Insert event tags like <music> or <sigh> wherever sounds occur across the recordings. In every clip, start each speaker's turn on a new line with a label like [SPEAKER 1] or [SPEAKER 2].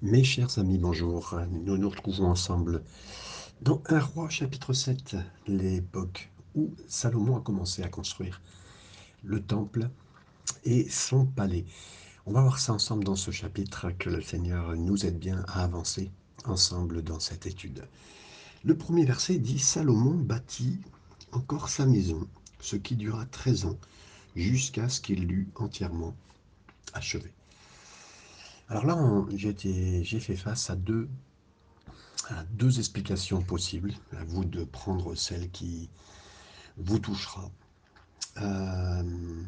[SPEAKER 1] Mes chers amis, bonjour. Nous nous retrouvons ensemble dans un roi chapitre 7, l'époque où Salomon a commencé à construire le temple et son palais. On va voir ça ensemble dans ce chapitre, que le Seigneur nous aide bien à avancer ensemble dans cette étude. Le premier verset dit Salomon bâtit encore sa maison, ce qui dura 13 ans, jusqu'à ce qu'il l'eût entièrement achevé. Alors là, j'ai fait face à deux, explications possibles. À vous de prendre celle qui vous touchera. Euh,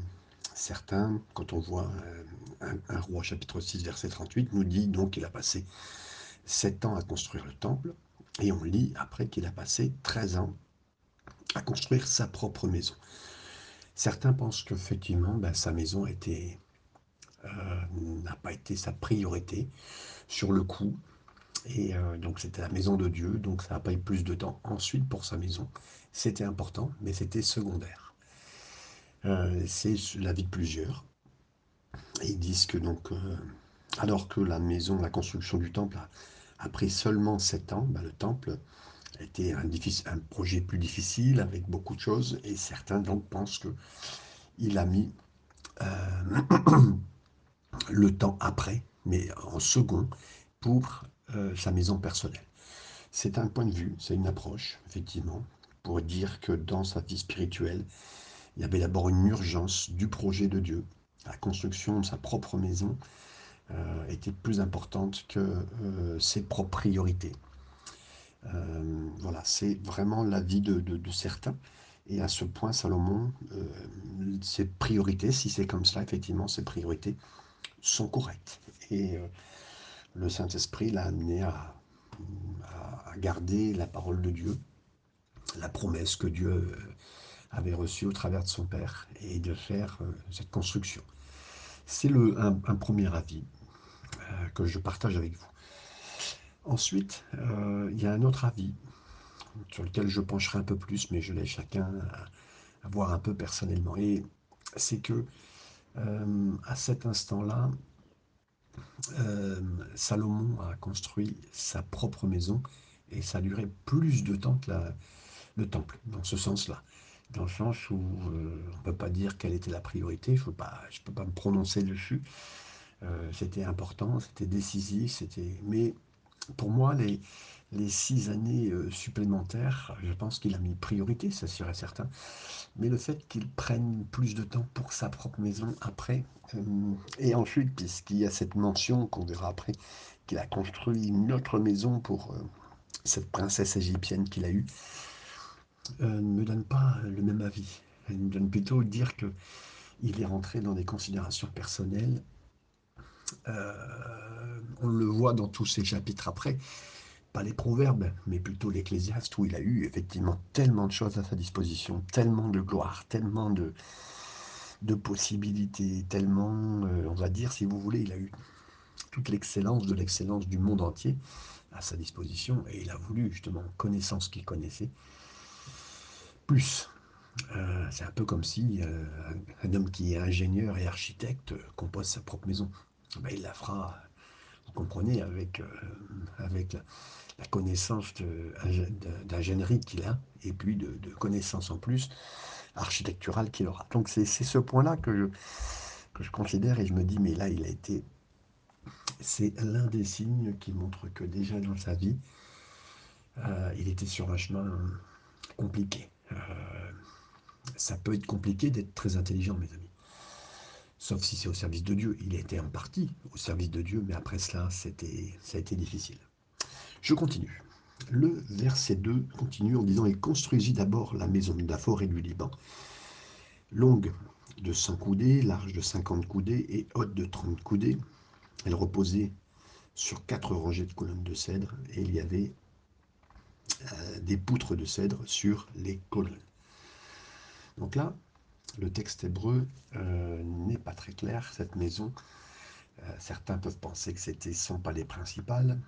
[SPEAKER 1] certains, quand on voit euh, un, roi chapitre 6 verset 38, nous dit donc qu'il a passé 7 ans à construire le temple, et on lit après qu'il a passé 13 ans à construire sa propre maison. Certains pensent qu'effectivement, ben, sa maison était euh, n'a pas été sa priorité sur le coup. Et euh, donc c'était la maison de Dieu, donc ça n'a pas eu plus de temps ensuite pour sa maison. C'était important, mais c'était secondaire. Euh, c'est la vie de plusieurs. ils disent que donc, alors que la maison, la construction du temple a, pris seulement sept ans, bah, le temple était un, un, projet plus difficile avec beaucoup de choses, et certains donc pensent que il a mis <clears throat> le temps après, mais en second, pour euh, sa maison personnelle. C'est un point de vue, c'est une approche, effectivement, pour dire que dans sa vie spirituelle, il y avait d'abord une urgence du projet de Dieu. La construction de sa propre maison euh, était plus importante que euh, ses propres priorités. voilà, c'est vraiment la vie de, de, certains. Et à ce point, Salomon, ses priorités, si c'est comme cela, effectivement, ses priorités sont correctes. Et euh, le Saint-Esprit l'a amené à, garder la parole de Dieu, la promesse que Dieu euh, avait reçue au travers de son Père, et de faire euh, cette construction. C'est un, un, premier avis que je partage avec vous. Ensuite, il y a un autre avis sur lequel je pencherai un peu plus, mais je laisse chacun à, voir un peu personnellement. Et c'est que euh, à cet instant-là, euh, Salomon a construit sa propre maison et ça a duré plus de temps que le temple, dans ce sens-là. Dans le sens où euh, on ne peut pas dire quelle était la priorité, je ne peux pas me prononcer dessus. c'était important, c'était décisif, c'était. Mais pour moi, les, six années euh, supplémentaires, je pense qu'il a mis priorité, ça serait certain. Mais le fait qu'il prenne plus de temps pour sa propre maison après, euh, et ensuite, puisqu'il y a cette mention qu'on verra après, qu'il a construit une autre maison pour euh, cette princesse égyptienne qu'il a eue, ne me donne pas le même avis. Elle me donne plutôt dire que il est rentré dans des considérations personnelles. On le voit dans tous ces chapitres après pas les proverbes, mais plutôt l'Ecclésiaste, où il a eu effectivement tellement de choses à sa disposition, tellement de gloire, tellement de, possibilités, tellement, euh, on va dire, si vous voulez, il a eu toute l'excellence de l'excellence du monde entier à sa disposition, et il a voulu justement connaissance qu'il connaissait, plus. Euh, c'est un peu comme si euh, un homme qui est ingénieur et architecte compose sa propre maison. Ben, il la fera, vous comprenez, avec, avec la, la connaissance d'ingénierie qu'il a, et puis de, connaissances en plus architecturales qu'il aura. Donc c'est ce point-là que je, que je considère et je me dis, mais là, il a été... C'est l'un des signes qui montre que déjà dans sa vie, euh, il était sur un chemin compliqué. Euh, ça peut être compliqué d'être très intelligent, mes amis. Sauf si c'est au service de Dieu. Il était en partie au service de Dieu, mais après cela, c'était, ça a été difficile. Je continue. Le verset 2 continue en disant Il construisit d'abord la maison d'Aphor et du Liban, longue de 100 coudées, large de 50 coudées et haute de 30 coudées. Elle reposait sur quatre rangées de colonnes de cèdre et il y avait euh, des poutres de cèdre sur les colonnes. Donc là, le texte hébreu euh, n'est pas très clair. Cette maison, euh, certains peuvent penser que c'était son palais principal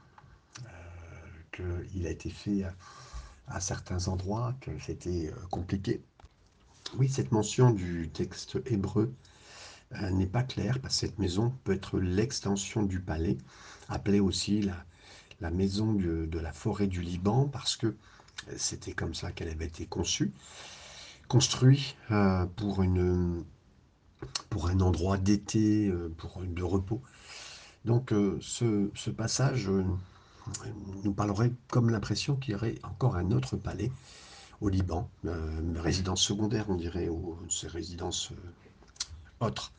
[SPEAKER 1] qu'il a été fait à, certains endroits, que c'était euh, compliqué. Oui, cette mention du texte hébreu euh, n'est pas clair, parce que cette maison peut être l'extension du palais, appelée aussi la, maison de, la forêt du Liban, parce que c'était comme ça qu'elle avait été conçue, construite euh, pour, un endroit d'été, euh, pour de repos. Donc ce, ce, passage nous parlerait comme l'impression qu'il y aurait encore un autre palais au Liban, une résidence secondaire, on dirait, ou ces résidences autres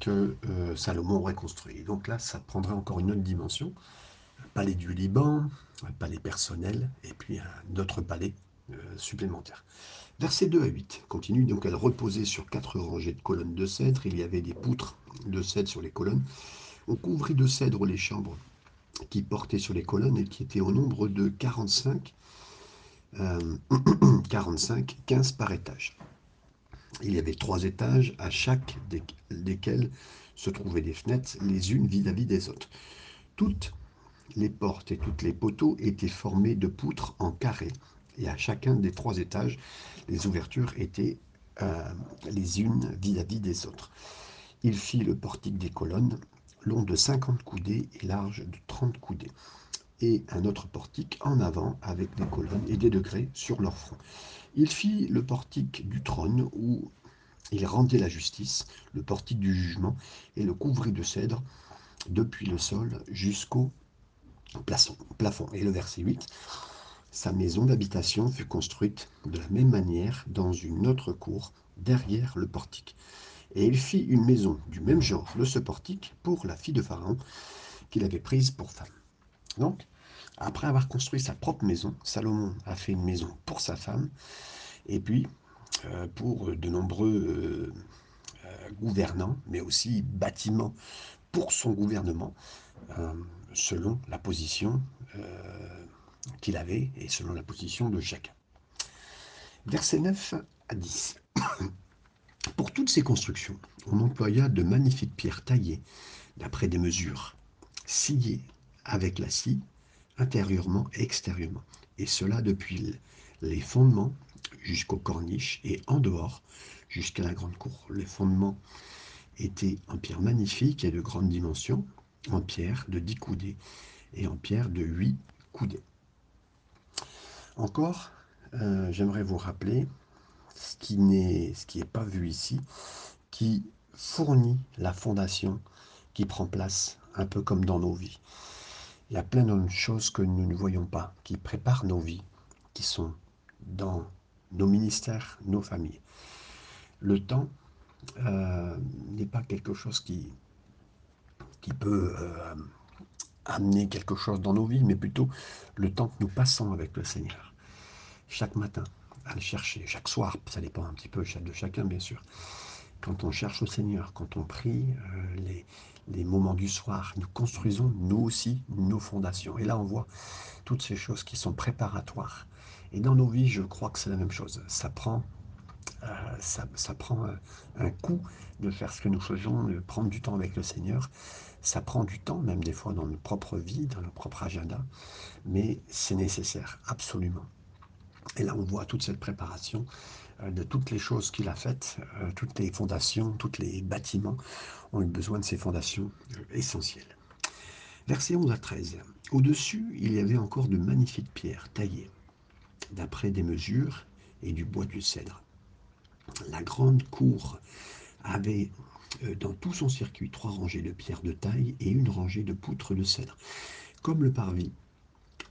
[SPEAKER 1] que euh, Salomon aurait construit. Donc là, ça prendrait encore une autre dimension. Un palais du Liban, un palais personnel, et puis un autre palais euh, supplémentaire. Versets 2 à 8 continue. Donc elle reposait sur quatre rangées de colonnes de cèdre. Il y avait des poutres de cèdre sur les colonnes. On couvrit de cèdre les chambres qui portaient sur les colonnes et qui étaient au nombre de 45, 45 15 par étage. Il y avait trois étages, à chaque desquels se trouvaient des fenêtres, les unes vis-à-vis des autres. Toutes les portes et toutes les poteaux étaient formés de poutres en carré, et à chacun des trois étages, les ouvertures étaient euh, les unes vis-à-vis des autres. Il fit le portique des colonnes, long de 50 coudées et large de 30 coudées, et un autre portique en avant avec des colonnes et des degrés sur leur front. Il fit le portique du trône où il rendait la justice, le portique du jugement, et le couvrit de cèdre depuis le sol jusqu'au plafond. Et le verset 8, sa maison d'habitation fut construite de la même manière dans une autre cour derrière le portique. Et il fit une maison du même genre de ce portique pour la fille de Pharaon qu'il avait prise pour femme. Donc, après avoir construit sa propre maison, Salomon a fait une maison pour sa femme, et puis euh, pour de nombreux euh, euh, gouvernants, mais aussi bâtiments pour son gouvernement, selon la position qu'il avait et selon la position de chacun. Versets 9 à 10. <coughs> Pour toutes ces constructions, on employa de magnifiques pierres taillées d'après des mesures, sciées avec la scie intérieurement et extérieurement, et cela depuis les fondements jusqu'aux corniches et en dehors jusqu'à la grande cour. Les fondements étaient en pierre magnifique et de grande dimension, en pierre de 10 coudées et en pierre de 8 coudées. Encore, euh, j'aimerais vous rappeler ce qui n'est ce qui pas vu ici, qui fournit la fondation qui prend place un peu comme dans nos vies. Il y a plein de choses que nous ne voyons pas, qui préparent nos vies, qui sont dans nos ministères, nos familles. Le temps euh, n'est pas quelque chose qui, qui peut euh, amener quelque chose dans nos vies, mais plutôt le temps que nous passons avec le Seigneur. Chaque matin, à le chercher, chaque soir, ça dépend un petit peu de chacun, bien sûr. Quand on cherche le Seigneur, quand on prie, euh, les, moments du soir. Nous construisons, nous aussi, nos fondations. Et là, on voit toutes ces choses qui sont préparatoires. Et dans nos vies, je crois que c'est la même chose. Ça prend, euh, ça, prend un, coup de faire ce que nous faisons, de prendre du temps avec le Seigneur. Ça prend du temps, même des fois dans notre propre vie, dans notre propre agenda. Mais c'est nécessaire, absolument. Et là, on voit toute cette préparation euh, de toutes les choses qu'il a faites, euh, toutes les fondations, tous les bâtiments ont eu besoin de ces fondations euh, essentielles. Versets 11 à 13. Au-dessus, il y avait encore de magnifiques pierres taillées, d'après des mesures et du bois du cèdre. La grande cour avait dans tout son circuit trois rangées de pierres de taille et une rangée de poutres de cèdre, comme le parvis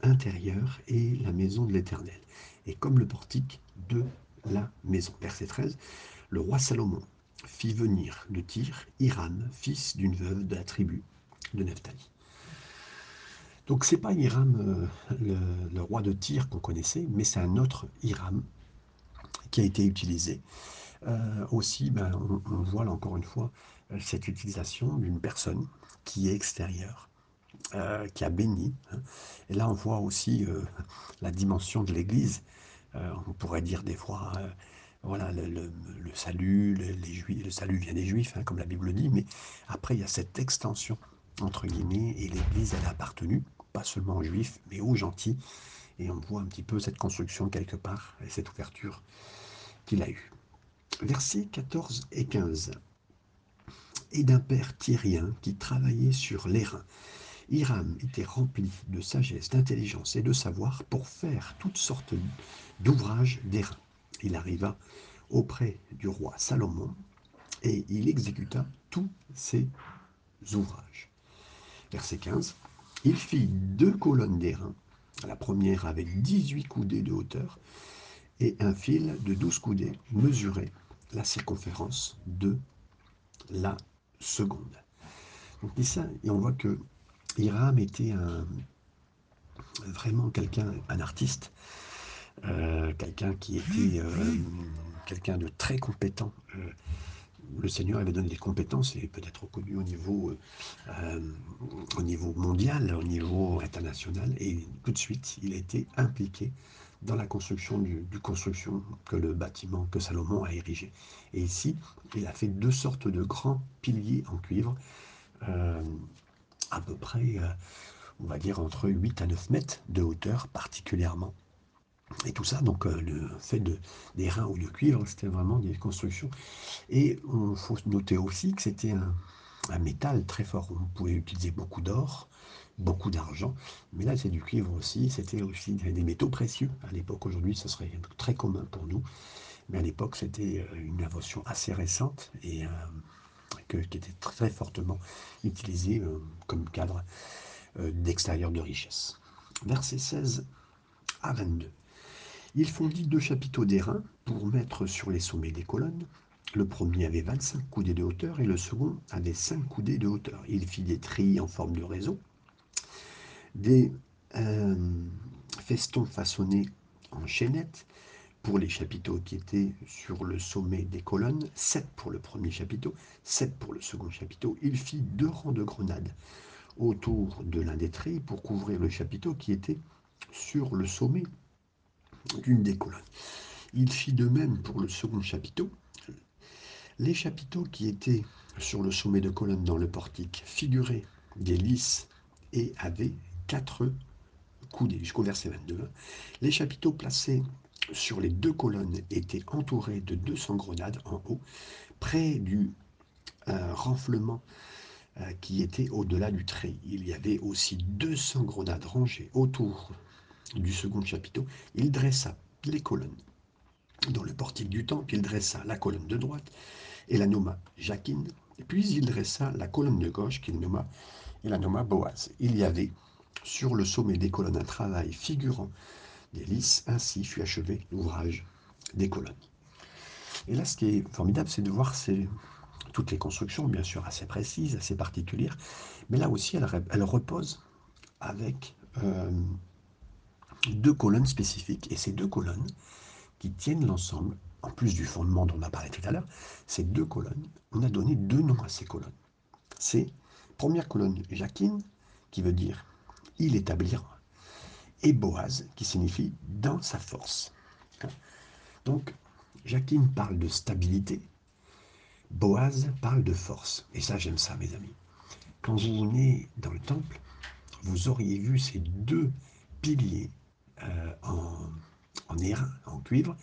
[SPEAKER 1] intérieur et la maison de l'Éternel, et comme le portique de la maison. Verset 13. Le roi Salomon fit venir de Tyr Hiram, fils d'une veuve de la tribu de Nephtali. Donc c'est pas Hiram, euh, le, roi de Tyr qu'on connaissait, mais c'est un autre Hiram qui a été utilisé. Euh, aussi, ben, on, voit là encore une fois cette utilisation d'une personne qui est extérieure, euh, qui a béni. Hein. Et là, on voit aussi la dimension de l'Église euh, on pourrait dire des fois, euh, voilà, le, salut, les juifs, le salut vient des juifs, hein, comme la Bible dit, mais après il y a cette extension entre guillemets, et l'Église elle a appartenu, pas seulement aux juifs, mais aux gentils, et on voit un petit peu cette construction quelque part, et cette ouverture qu'il a eue. Versets 14 et 15. et d'un père tyrien qui travaillait sur l'airain. Hiram était rempli de sagesse, d'intelligence et de savoir pour faire toutes sortes d'ouvrages d'airain. Il arriva auprès du roi Salomon et il exécuta tous ses ouvrages. Verset 15. Il fit deux colonnes d'airain, la première avec 18 coudées de hauteur et un fil de 12 coudées mesurait la circonférence de la seconde. Donc, et on voit que Hiram était un, vraiment quelqu'un, un artiste, euh, quelqu'un qui était euh, quelqu'un de très compétent. Euh, le Seigneur avait donné des compétences et peut-être reconnu au niveau, au niveau mondial, au niveau international. Et tout de suite, il a été impliqué dans la construction du, construction que le bâtiment que Salomon a érigé. Et ici, il a fait deux sortes de grands piliers en cuivre à peu près, euh, on va dire, entre 8 à 9 mètres de hauteur particulièrement. Et tout ça, donc euh, le fait de, des reins ou de cuivre, c'était vraiment des constructions. Et il faut noter aussi que c'était un, métal très fort. On pouvait utiliser beaucoup d'or, beaucoup d'argent, mais là c'est du cuivre aussi, c'était aussi des métaux précieux. À l'époque, aujourd'hui, ce serait très commun pour nous, mais à l'époque, c'était euh, une invention assez récente et qui était très fortement utilisé euh, comme cadre euh, d'extérieur de richesse. Verset 16 à 22. Il fondit deux chapiteaux d'airain pour mettre sur les sommets des colonnes. Le premier avait 25 coudées de hauteur et le second avait 5 coudées de hauteur. Il fit des trilles en forme de réseau, des euh, festons façonnés en chaînettes pour les chapiteaux qui étaient sur le sommet des colonnes, 7 pour le premier chapiteau, 7 pour le second chapiteau. Il fit deux rangs de grenades autour de l'un des treilles pour couvrir le chapiteau qui était sur le sommet d'une des colonnes. Il fit de même pour le second chapiteau. Les chapiteaux qui étaient sur le sommet de colonnes dans le portique figuraient des lys et avaient quatre coudées jusqu'au verset 22. Les chapiteaux placés sur les deux colonnes étaient entourées de 200 grenades en haut, près du euh, renflement euh, qui était au-delà du trait. Il y avait aussi 200 grenades rangées autour du second chapiteau. Il dressa les colonnes. Dans le portique du temple, il dressa la colonne de droite et la nomma Jacquine. Puis il dressa la colonne de gauche qu'il nomma et la nomma Boaz. Il y avait sur le sommet des colonnes un travail figurant des Ainsi fut achevé l'ouvrage des colonnes. Et là, ce qui est formidable, c'est de voir toutes les constructions, bien sûr, assez précises, assez particulières, mais là aussi, elles, reposent avec euh, deux colonnes spécifiques. Et ces deux colonnes qui tiennent l'ensemble, en plus du fondement dont on a parlé tout à l'heure, ces deux colonnes, on a donné deux noms à ces colonnes. C'est première colonne Jacquine, qui veut dire il établira et Boaz, qui signifie dans sa force. Donc, Jacqueline parle de stabilité, Boaz parle de force. Et ça, j'aime ça, mes amis. Quand on est dans le temple, vous auriez vu ces deux piliers euh, en, en en cuivre,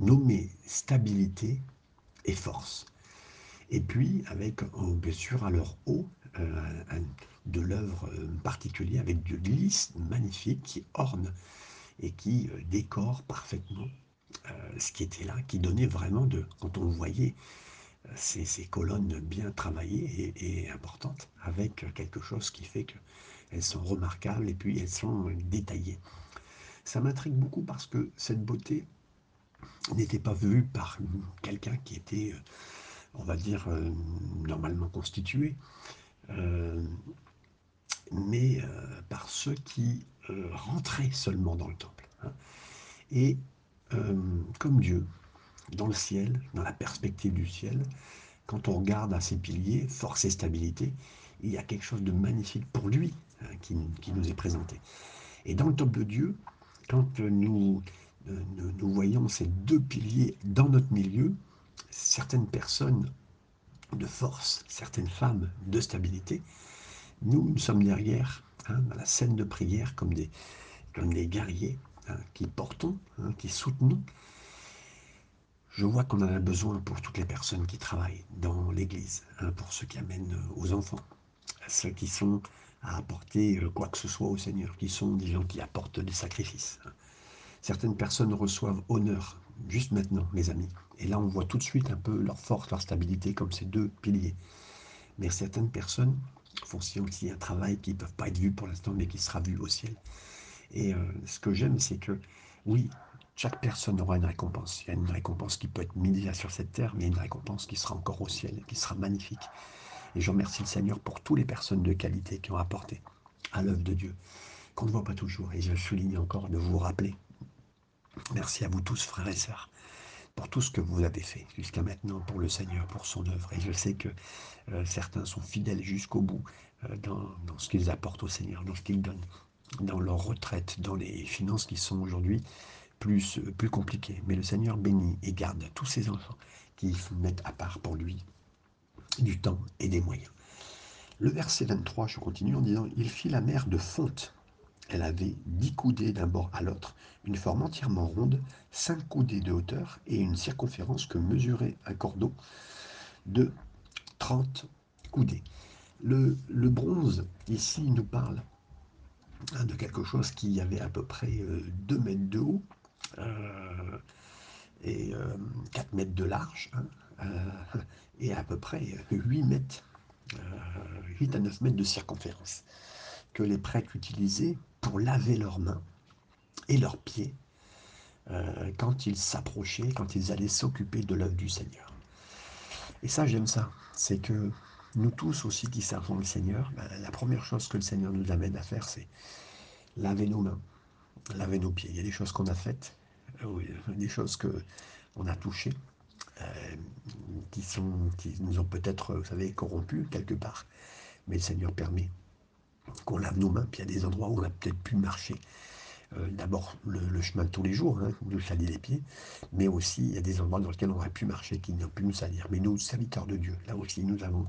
[SPEAKER 1] nommés stabilité et force. Et puis, avec, bien sûr, à leur haut, de l'œuvre euh, particulière avec du lys magnifique qui orne et qui euh, décore parfaitement euh, ce qui était là, qui donnait vraiment de, quand on voyait ces, colonnes bien travaillées et, importantes, avec quelque chose qui fait qu'elles sont remarquables et puis elles sont détaillées. Ça m'intrigue beaucoup parce que cette beauté n'était pas vue par quelqu'un qui était, on va dire, normalement constitué mais euh, par ceux qui euh, rentraient seulement dans le temple. Hein. Et euh, comme Dieu, dans le ciel, dans la perspective du ciel, quand on regarde à ses piliers, force et stabilité, il y a quelque chose de magnifique pour lui hein, qui, nous est présenté. Et dans le temple de Dieu, quand nous, nous, voyons ces deux piliers dans notre milieu, certaines personnes de force, certaines femmes de stabilité, nous, nous sommes derrière, hein, dans la scène de prière, comme des, comme des guerriers hein, qui portons, hein, qui soutenons. Je vois qu'on en a besoin pour toutes les personnes qui travaillent dans l'Église, pour ceux qui amènent aux enfants, ceux qui sont à apporter euh, quoi que ce soit au Seigneur, qui sont des gens qui apportent des sacrifices. Certaines personnes reçoivent honneur juste maintenant, mes amis. Et là, on voit tout de suite un peu leur force, leur stabilité comme ces deux piliers. Mais certaines personnes font aussi un travail qui ne peuvent pas être vu pour l'instant, mais qui sera vu au ciel. Et euh, ce que j'aime, c'est que, oui, chaque personne aura une récompense. Il y a une récompense qui peut être mise sur cette terre, mais une récompense qui sera encore au ciel, qui sera magnifique. Et je remercie le Seigneur pour toutes les personnes de qualité qui ont apporté à l'œuvre de Dieu, qu'on ne voit pas toujours. Et je souligne encore de vous rappeler. Merci à vous tous, frères et sœurs, pour tout ce que vous avez fait jusqu'à maintenant pour le Seigneur, pour son œuvre. Et je sais que euh, certains sont fidèles jusqu'au bout euh, dans, dans, ce qu'ils apportent au Seigneur, dans ce qu'ils donnent, dans leur retraite, dans les finances qui sont aujourd'hui plus, euh, plus compliquées. Mais le Seigneur bénit et garde tous ces enfants qui mettent à part pour lui du temps et des moyens. Le verset 23, je continue en disant Il fit la mer de fonte. Elle avait dix coudées d'un bord à l'autre, une forme entièrement ronde, cinq coudées de hauteur et une circonférence que mesurait un cordeau de 30 coudées. Le, bronze, ici, nous parle hein, de quelque chose qui avait à peu près 2 euh, mètres de haut euh, et 4 euh, mètres de large. Hein, et à peu près 8 mètres, 8 euh, à 9 mètres de circonférence, que les prêtres utilisaient pour laver leurs mains et leurs pieds euh, quand ils s'approchaient, quand ils allaient s'occuper de l'œuvre du Seigneur. Et ça, j'aime ça. C'est que nous tous aussi qui servons le Seigneur, ben, la première chose que le Seigneur nous amène à faire, c'est laver nos mains, laver nos pieds. Il y a des choses qu'on a faites, euh, des choses qu'on a touchées, euh, qui, sont, qui nous ont peut-être, vous savez, corrompus quelque part. Mais le Seigneur permet qu'on lave nos mains, puis il y a des endroits où on a peut-être pu marcher. Euh, d'abord le, chemin de tous les jours, hein, nous salir les pieds, mais aussi il y a des endroits dans lesquels on aurait pu marcher qui n'ont pu nous salir. Mais nous, serviteurs de Dieu, là aussi nous avons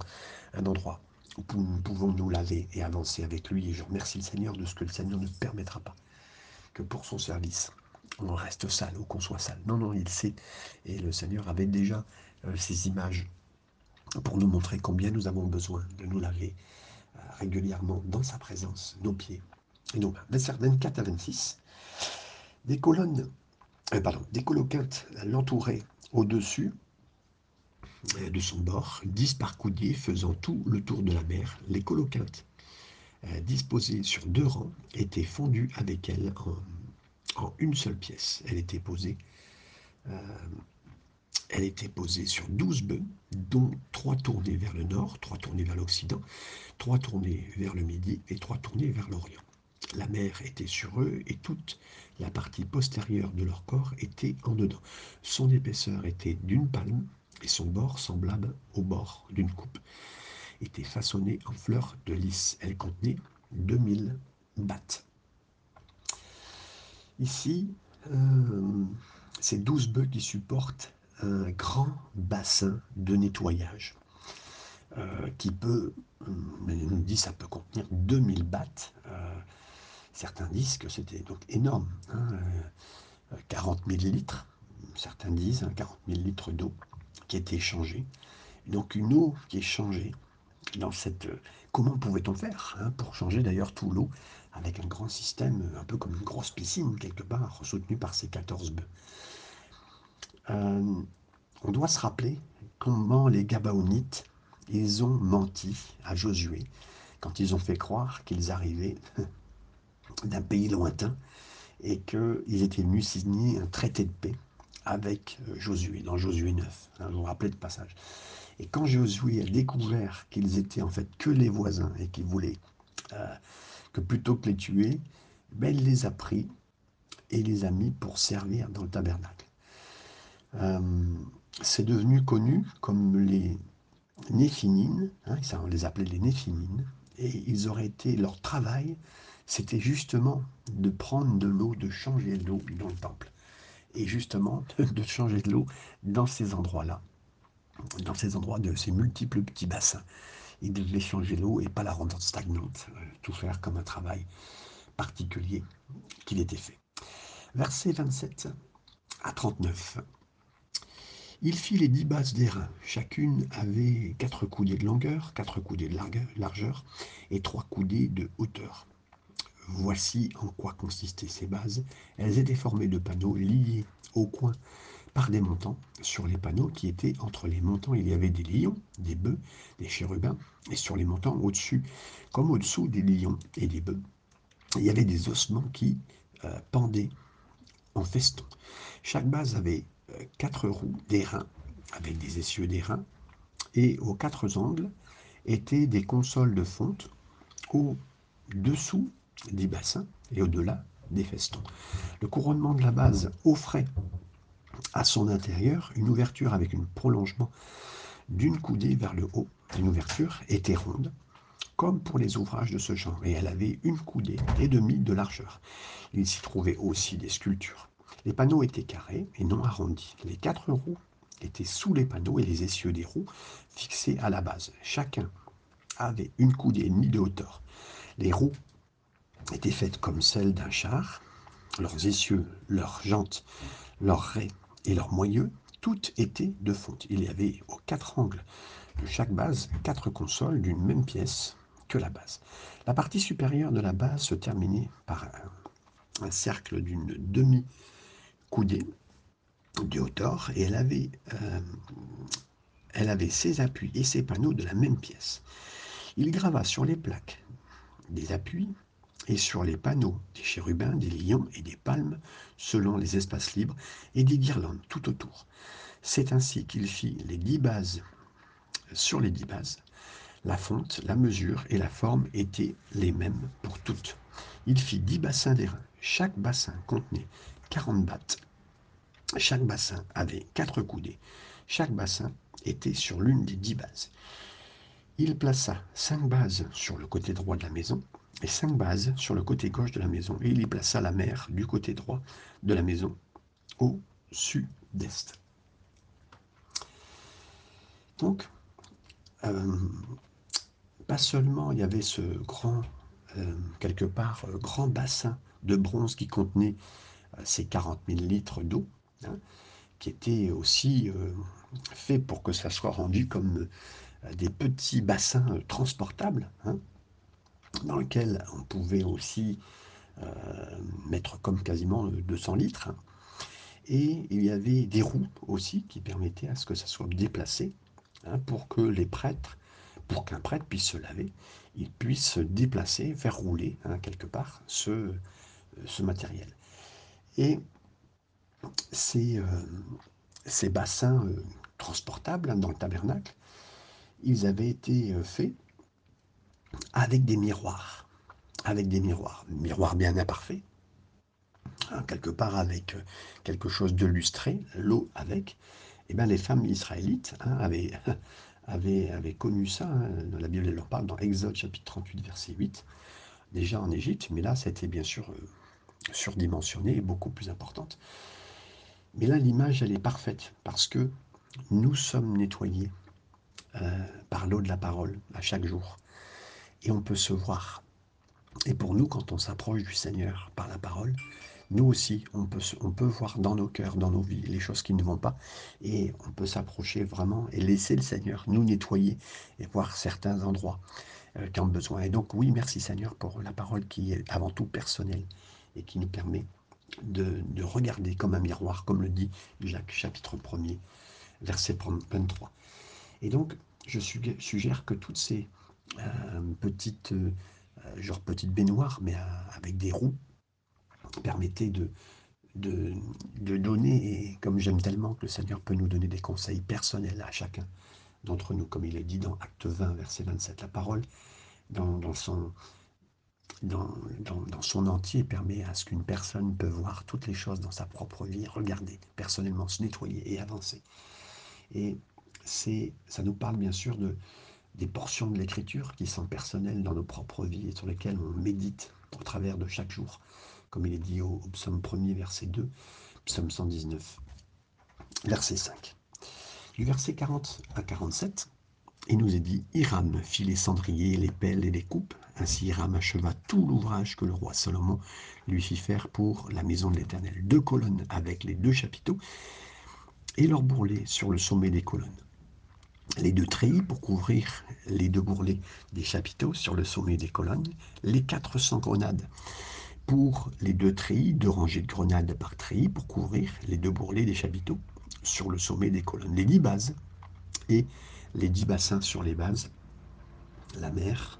[SPEAKER 1] un endroit où nous pouvons nous laver et avancer avec lui. Et je remercie le Seigneur de ce que le Seigneur ne permettra pas que pour son service, on reste sale ou qu'on soit sale. Non, non, il sait. Et le Seigneur avait déjà euh, ces images pour nous montrer combien nous avons besoin de nous laver régulièrement dans sa présence, nos pieds et nos mains. Verset 24 à 26. Des colonnes, euh, pardon, des coloquintes l'entouraient au-dessus de son bord, dix par coudier faisant tout le tour de la mer. Les coloquintes, disposées sur deux rangs, étaient fondues avec elle en en une seule pièce. Elle était posée, euh, elle était posée sur 12 bœufs, dont trois tournés vers le nord, trois tournés vers l'occident, trois tournés vers le midi et trois tournés vers l'orient. La mer était sur eux et toute la partie postérieure de leur corps était en dedans. Son épaisseur était d'une palme et son bord semblable au bord d'une coupe. Était façonné en fleurs de lys. Elle contenait 2000 battes. Ici, euh, c'est 12 bœufs qui supportent grand bassin de nettoyage euh, qui peut, on nous dit ça peut contenir 2000 battes. Euh, certains disent que c'était donc énorme, 40 hein, 000 litres, certains disent 40 000 litres d'eau qui est échangée. Donc une eau qui est changée dans cette... Comment pouvait-on faire hein, pour changer d'ailleurs tout l'eau avec un grand système, un peu comme une grosse piscine quelque part, soutenue par ces 14 bœufs. Euh, on doit se rappeler comment les Gabaonites, ils ont menti à Josué quand ils ont fait croire qu'ils arrivaient <laughs> d'un pays lointain et qu'ils étaient venus signer un traité de paix avec euh, Josué, dans Josué 9. Hein, vous vous rappelez de passage. Et quand Josué a découvert qu'ils étaient en fait que les voisins et qu'ils voulaient euh, que plutôt que les tuer, ben, il les a pris et les a mis pour servir dans le tabernacle. Euh, c'est devenu connu comme les néphinines, hein, on les appelait les néphinines, et ils auraient été, leur travail, c'était justement de prendre de l'eau, de changer l'eau dans le temple, et justement <laughs> de changer de l'eau dans ces endroits-là, dans ces endroits de ces multiples petits bassins il devait changer l'eau et pas la rendre stagnante, euh, tout faire comme un travail particulier qu'il était fait. Verset 27 à 39. Il fit les dix bases d'airain. Chacune avait quatre coudées de longueur, quatre coudées de largeur et trois coudées de hauteur. Voici en quoi consistaient ces bases. Elles étaient formées de panneaux liés au coin par des montants. Sur les panneaux qui étaient entre les montants, il y avait des lions, des bœufs, des chérubins, et sur les montants au-dessus, comme au-dessous des lions et des bœufs, il y avait des ossements qui euh, pendaient en feston. Chaque base avait quatre roues d'airain, avec des essieux d'airain, et aux quatre angles étaient des consoles de fonte au-dessous des bassins et au-delà des festons. Le couronnement de la base offrait à son intérieur une ouverture avec un prolongement d'une coudée vers le haut. Une ouverture était ronde, comme pour les ouvrages de ce genre, et elle avait une coudée et demie de largeur. Il s'y trouvait aussi des sculptures. Les panneaux étaient carrés et non arrondis. Les quatre roues étaient sous les panneaux et les essieux des roues fixés à la base. Chacun avait une coudée et demie de hauteur. Les roues étaient faites comme celles d'un char. Leurs essieux, leurs jantes, leurs raies et leurs moyeux, toutes étaient de fonte. Il y avait aux quatre angles de chaque base quatre consoles d'une même pièce que la base. La partie supérieure de la base se terminait par un, cercle d'une demi-coudée de hauteur et elle avait, euh, elle avait ses appuis et ses panneaux de la même pièce. Il grava sur les plaques des appuis et sur les panneaux des chérubins, des lions et des palmes, selon les espaces libres, et des guirlandes tout autour. C'est ainsi qu'il fit les dix bases sur les dix bases. La fonte, la mesure et la forme étaient les mêmes pour toutes. Il fit dix bassins d'airain. Chaque bassin contenait 40 battes. Chaque bassin avait quatre coudées. Chaque bassin était sur l'une des dix bases. Il plaça cinq bases sur le côté droit de la maison, et cinq bases sur le côté gauche de la maison, et il y plaça la mer du côté droit de la maison, au sud-est. Donc, euh, pas seulement il y avait ce grand, euh, quelque part, euh, grand bassin de bronze qui contenait ces 40 000 litres d'eau, hein, qui était aussi fait pour que ça soit rendu comme des petits bassins transportables, hein, dans lequel on pouvait aussi euh, mettre comme quasiment 200 litres. Et il y avait des roues aussi qui permettaient à ce que ça soit déplacé hein, pour que les prêtres, pour qu'un prêtre puisse se laver, il puisse déplacer, faire rouler quelque part ce, ce matériel. Et ces, euh, ces bassins euh, transportables hein, dans le tabernacle, ils avaient été faits avec des miroirs. Avec des miroirs. Miroirs bien imparfaits. Hein, quelque part avec euh, quelque chose de lustré, l'eau avec. Et eh bien, les femmes israélites hein, avaient, <laughs> connu ça. La Bible leur parle dans Exode chapitre 38, verset 8. Déjà en Égypte, mais là, c'était bien sûr euh, surdimensionné et beaucoup plus importante. Mais là, l'image, elle est parfaite parce que nous sommes nettoyés euh, par l'eau de la parole à chaque jour et on peut se voir. Et pour nous, quand on s'approche du Seigneur par la parole, nous aussi, on peut, voir dans nos cœurs, dans nos vies, les choses qui ne vont pas. Et on peut s'approcher vraiment et laisser le Seigneur nous nettoyer et voir certains endroits euh, qui ont besoin. Et donc, oui, merci Seigneur pour la parole qui est avant tout personnelle et qui nous permet de, de regarder comme un miroir, comme le dit Jacques chapitre 1er, verset 23. Et donc, je suggère que toutes ces euh, petite, euh, genre petite baignoire, mais avec des roues, permettait de, de, donner, et comme j'aime tellement que le Seigneur peut nous donner des conseils personnels à chacun d'entre nous, comme il est dit dans Acte 20, verset 27, la parole dans son, dans, son entier permet à ce qu'une personne peut voir toutes les choses dans sa propre vie, regarder personnellement, se nettoyer et avancer. Et c'est, ça nous parle bien sûr de, des portions de l'écriture qui sont personnelles dans nos propres vies et sur lesquelles on médite au travers de chaque jour, comme il est dit au, psaume 1er, verset 2, psaume 119, verset 5. Du verset 40 à 47, il nous est dit Hiram fit les cendriers, les pelles et les coupes. Ainsi Hiram acheva tout l'ouvrage que le roi Salomon lui fit faire pour la maison de l'Éternel. Deux colonnes avec les deux chapiteaux et leurs bourrelets sur le sommet des colonnes. Les deux treillis pour couvrir les deux bourrelets des chapiteaux sur le sommet des colonnes, les 400 grenades pour les deux treillis, deux rangées de grenades par treillis pour couvrir les deux bourrelets des chapiteaux sur le sommet des colonnes, les dix bases et les dix bassins sur les bases, la mer,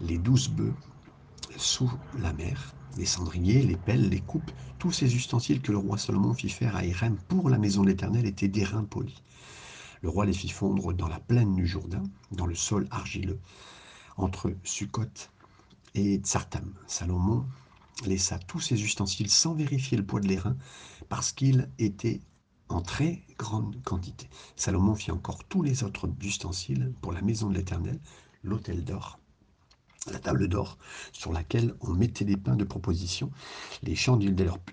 [SPEAKER 1] les douze bœufs sous la mer, les cendriers, les pelles, les coupes, tous ces ustensiles que le roi Salomon fit faire à Irem pour la maison de l'Éternel étaient d'airain poli. Le roi les fit fondre dans la plaine du Jourdain, dans le sol argileux, entre Sukkot et Tsartam. Salomon laissa tous ses ustensiles sans vérifier le poids de l'airain, parce qu'il était en très grande quantité. Salomon fit encore tous les autres ustensiles pour la maison de l'Éternel, l'autel d'or, la table d'or sur laquelle on mettait des pains de proposition, les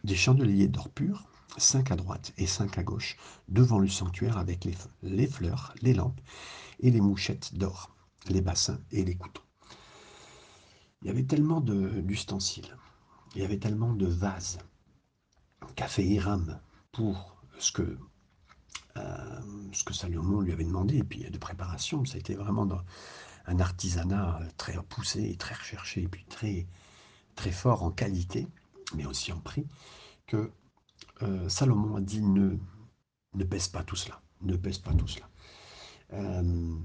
[SPEAKER 1] des chandeliers d'or pur, cinq à droite et cinq à gauche, devant le sanctuaire avec les, les fleurs, les lampes et les mouchettes d'or, les bassins et les couteaux. Il y avait tellement d'ustensiles, il y avait tellement de vases qu'a fait Hiram pour ce que, euh, ce que Salomon lui avait demandé, et puis de préparation, ça a été vraiment dans un artisanat très poussé et très recherché, et puis très, très fort en qualité, mais aussi en prix, que euh, Salomon a dit ne, ne pèse pas tout cela, ne pèse pas tout cela. Euh,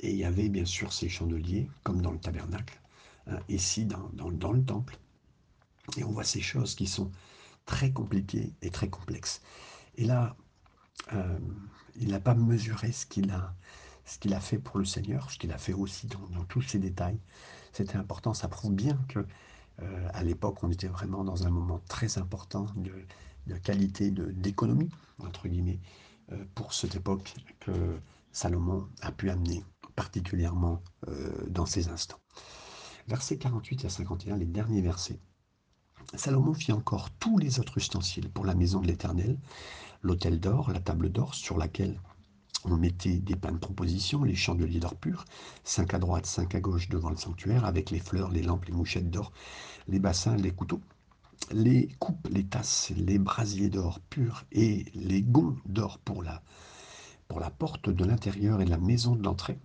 [SPEAKER 1] et il y avait bien sûr ces chandeliers, comme dans le tabernacle, hein, ici dans, dans, le temple. Et on voit ces choses qui sont très compliquées et très complexes. Et là, euh, il n'a pas mesuré ce qu'il a, a fait pour le Seigneur, ce qu'il a fait aussi dans, tous ces détails. C'était important, ça prouve bien que euh, à l'époque, on était vraiment dans un moment très important de, qualité d'économie, entre guillemets, euh, pour cette époque que Salomon a pu amener particulièrement dans ces instants. Versets 48 à 51, les derniers versets. Salomon fit encore tous les autres ustensiles pour la maison de l'Éternel, l'autel d'or, la table d'or sur laquelle on mettait des pains de proposition, les chandeliers d'or pur, cinq à droite, cinq à gauche devant le sanctuaire, avec les fleurs, les lampes, les mouchettes d'or, les bassins, les couteaux, les coupes, les tasses, les brasiers d'or pur et les gonds d'or pour la, pour la porte de l'intérieur et la maison de l'entrée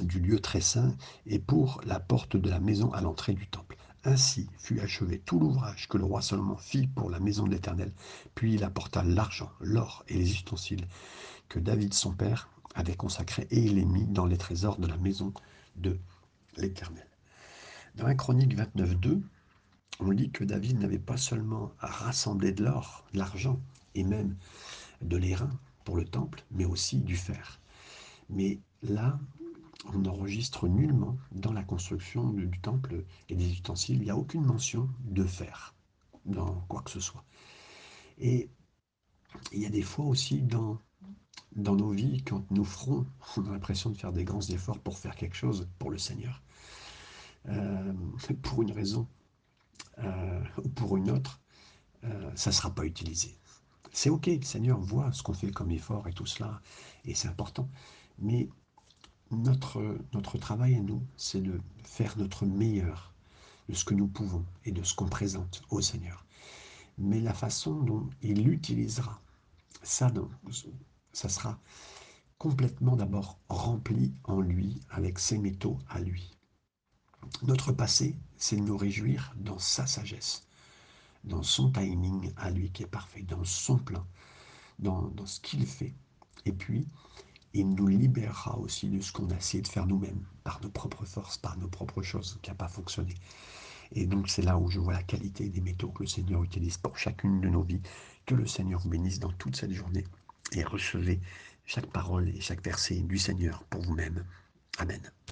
[SPEAKER 1] du lieu très saint et pour la porte de la maison à l'entrée du temple. Ainsi fut achevé tout l'ouvrage que le roi Salomon fit pour la maison de l'Éternel. Puis il apporta l'argent, l'or et les ustensiles que David son père avait consacrés et il les mit dans les trésors de la maison de l'Éternel. Dans la chronique 29.2, on lit que David n'avait pas seulement rassemblé de l'or, de l'argent et même de l'airain pour le temple, mais aussi du fer. Mais là, on n'enregistre nullement dans la construction du, temple et des ustensiles, il n'y a aucune mention de fer dans quoi que ce soit. Et il y a des fois aussi dans, dans nos vies, quand nous ferons, <laughs> on a l'impression de faire des grands efforts pour faire quelque chose pour le Seigneur, euh, pour une raison euh, ou pour une autre, euh, ça ne sera pas utilisé. C'est ok, le Seigneur voit ce qu'on fait comme effort et tout cela, et c'est important. Mais notre, notre travail à nous, c'est de faire notre meilleur de ce que nous pouvons et de ce qu'on présente au Seigneur. Mais la façon dont il l'utilisera, ça, ça sera complètement d'abord rempli en lui, avec ses métaux à lui. Notre passé, c'est de nous réjouir dans sa sagesse, dans son timing à lui qui est parfait, dans son plan, dans, dans ce qu'il fait. Et puis, il nous libérera aussi de ce qu'on a essayé de faire nous-mêmes, par nos propres forces, par nos propres choses qui n'ont pas fonctionné. Et donc c'est là où je vois la qualité des métaux que le Seigneur utilise pour chacune de nos vies. Que le Seigneur bénisse dans toute cette journée et recevez chaque parole et chaque verset du Seigneur pour vous-même. Amen.